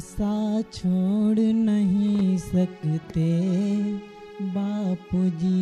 सा छोड़ नहीं सकते। बापू जी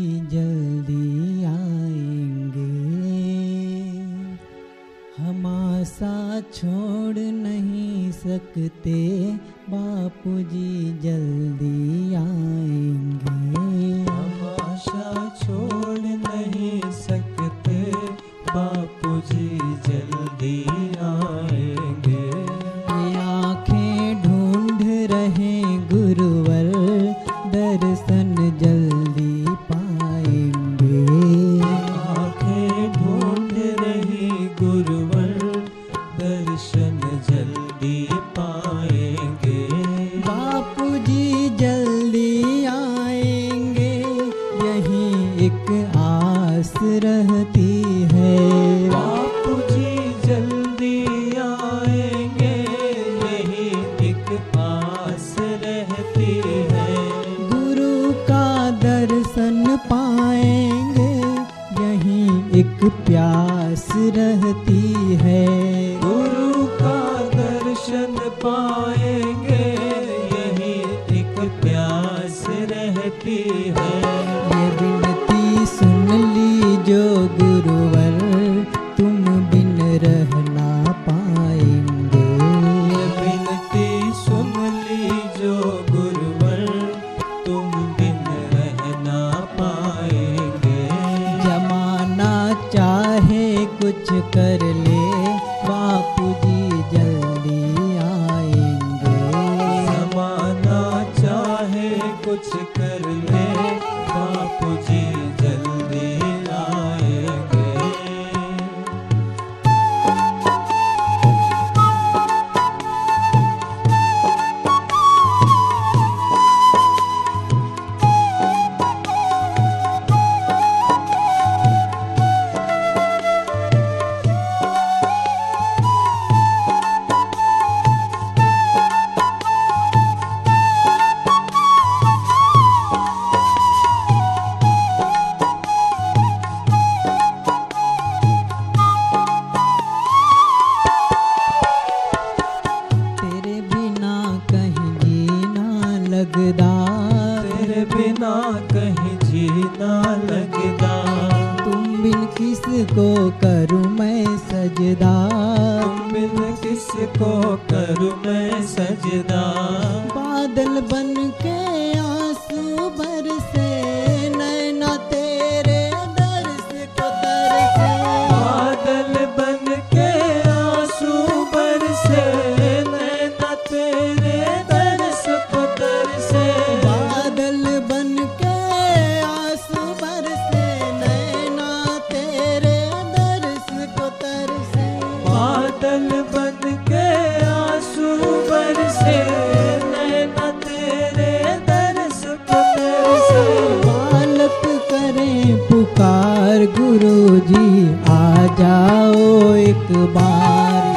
एक प्यास रह to विदा मिल किसको करूँ मैं? बादल बन के आँसू बरसे नैना तेरे दर सुख करें पुकार गुरु जी आ जाओ एक बार।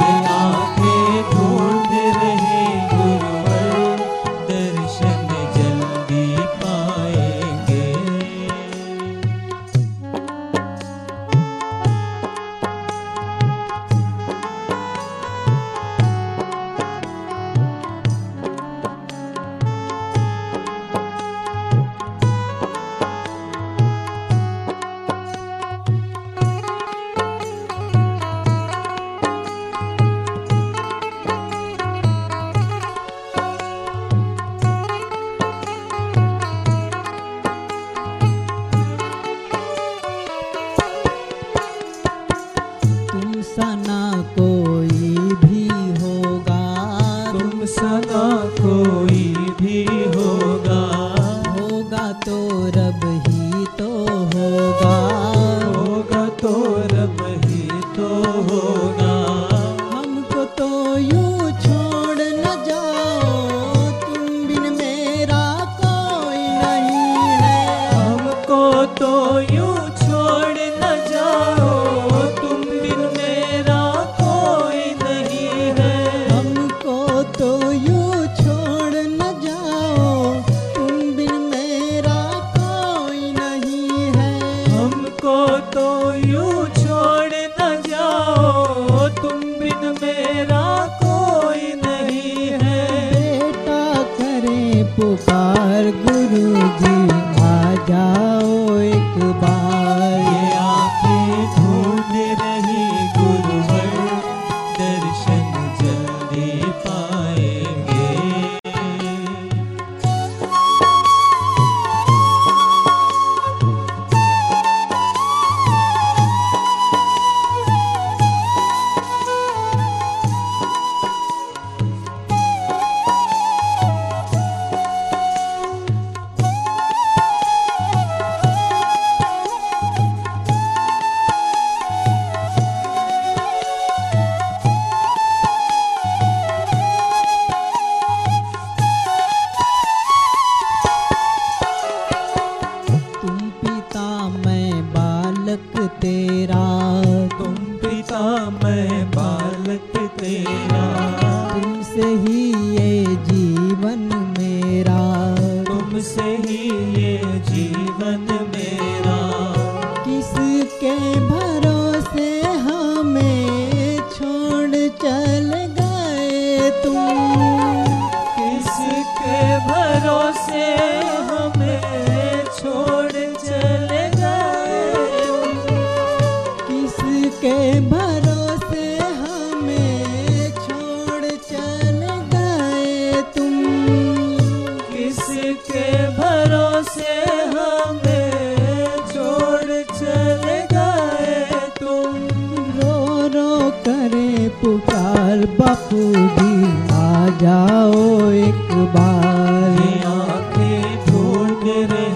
हम सना कोई भी होगा। होगा तो रब ही तो होगा। होगा तो रब ही तो होगा। हमको तो यू छोड़ न जाओ तुम बिन मेरा कोई नहीं है। हमको तो कोई नहीं है। बेटा करे पुकार गुरु जी आ जाओ एक बार। खुदी आ जाओ एक बार। आँखें फूट रे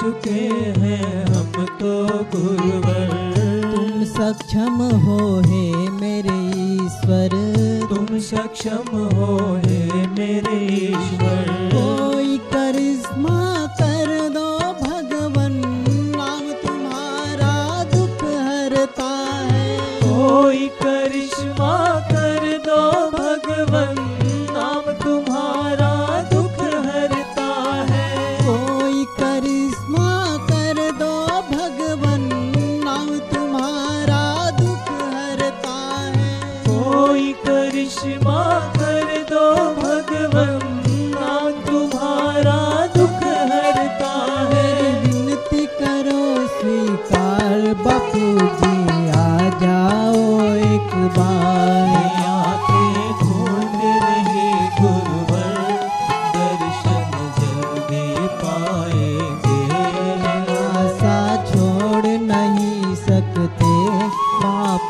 चुके हैं हम तो गुरुवर। तुम सक्षम हो हे मेरे ईश्वर। तुम सक्षम हो हे मेरे ईश्वर। कोई करिश्मा कर दो भगवन नाम तुम्हारा दुख हरता है। कोई करिश्मा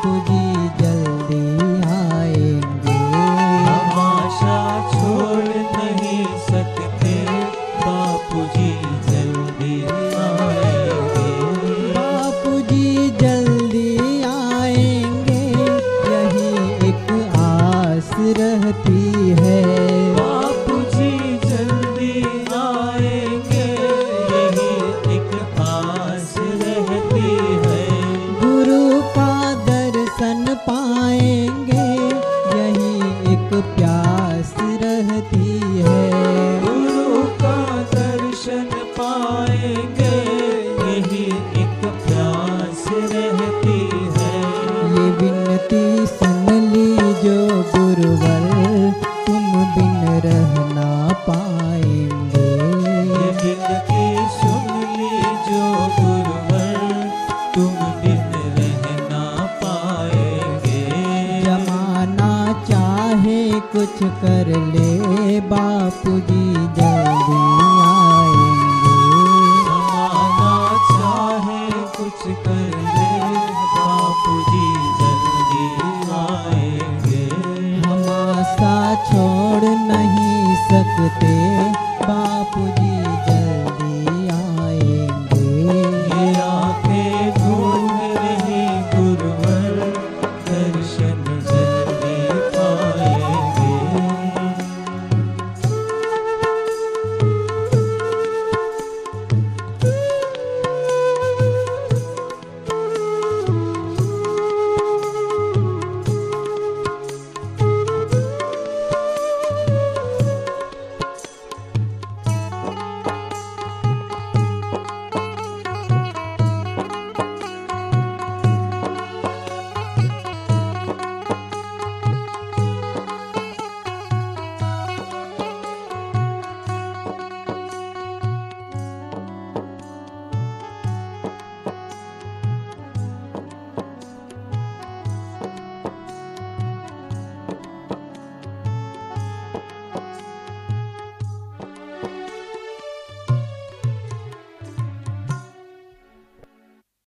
我的。कुछ कर ले बापू जी जल्दी आएँगे। समाना चाहे कुछ कर ले बापू जी जल्दी आएँगे। हम आशा छोड़ नहीं सकते बापू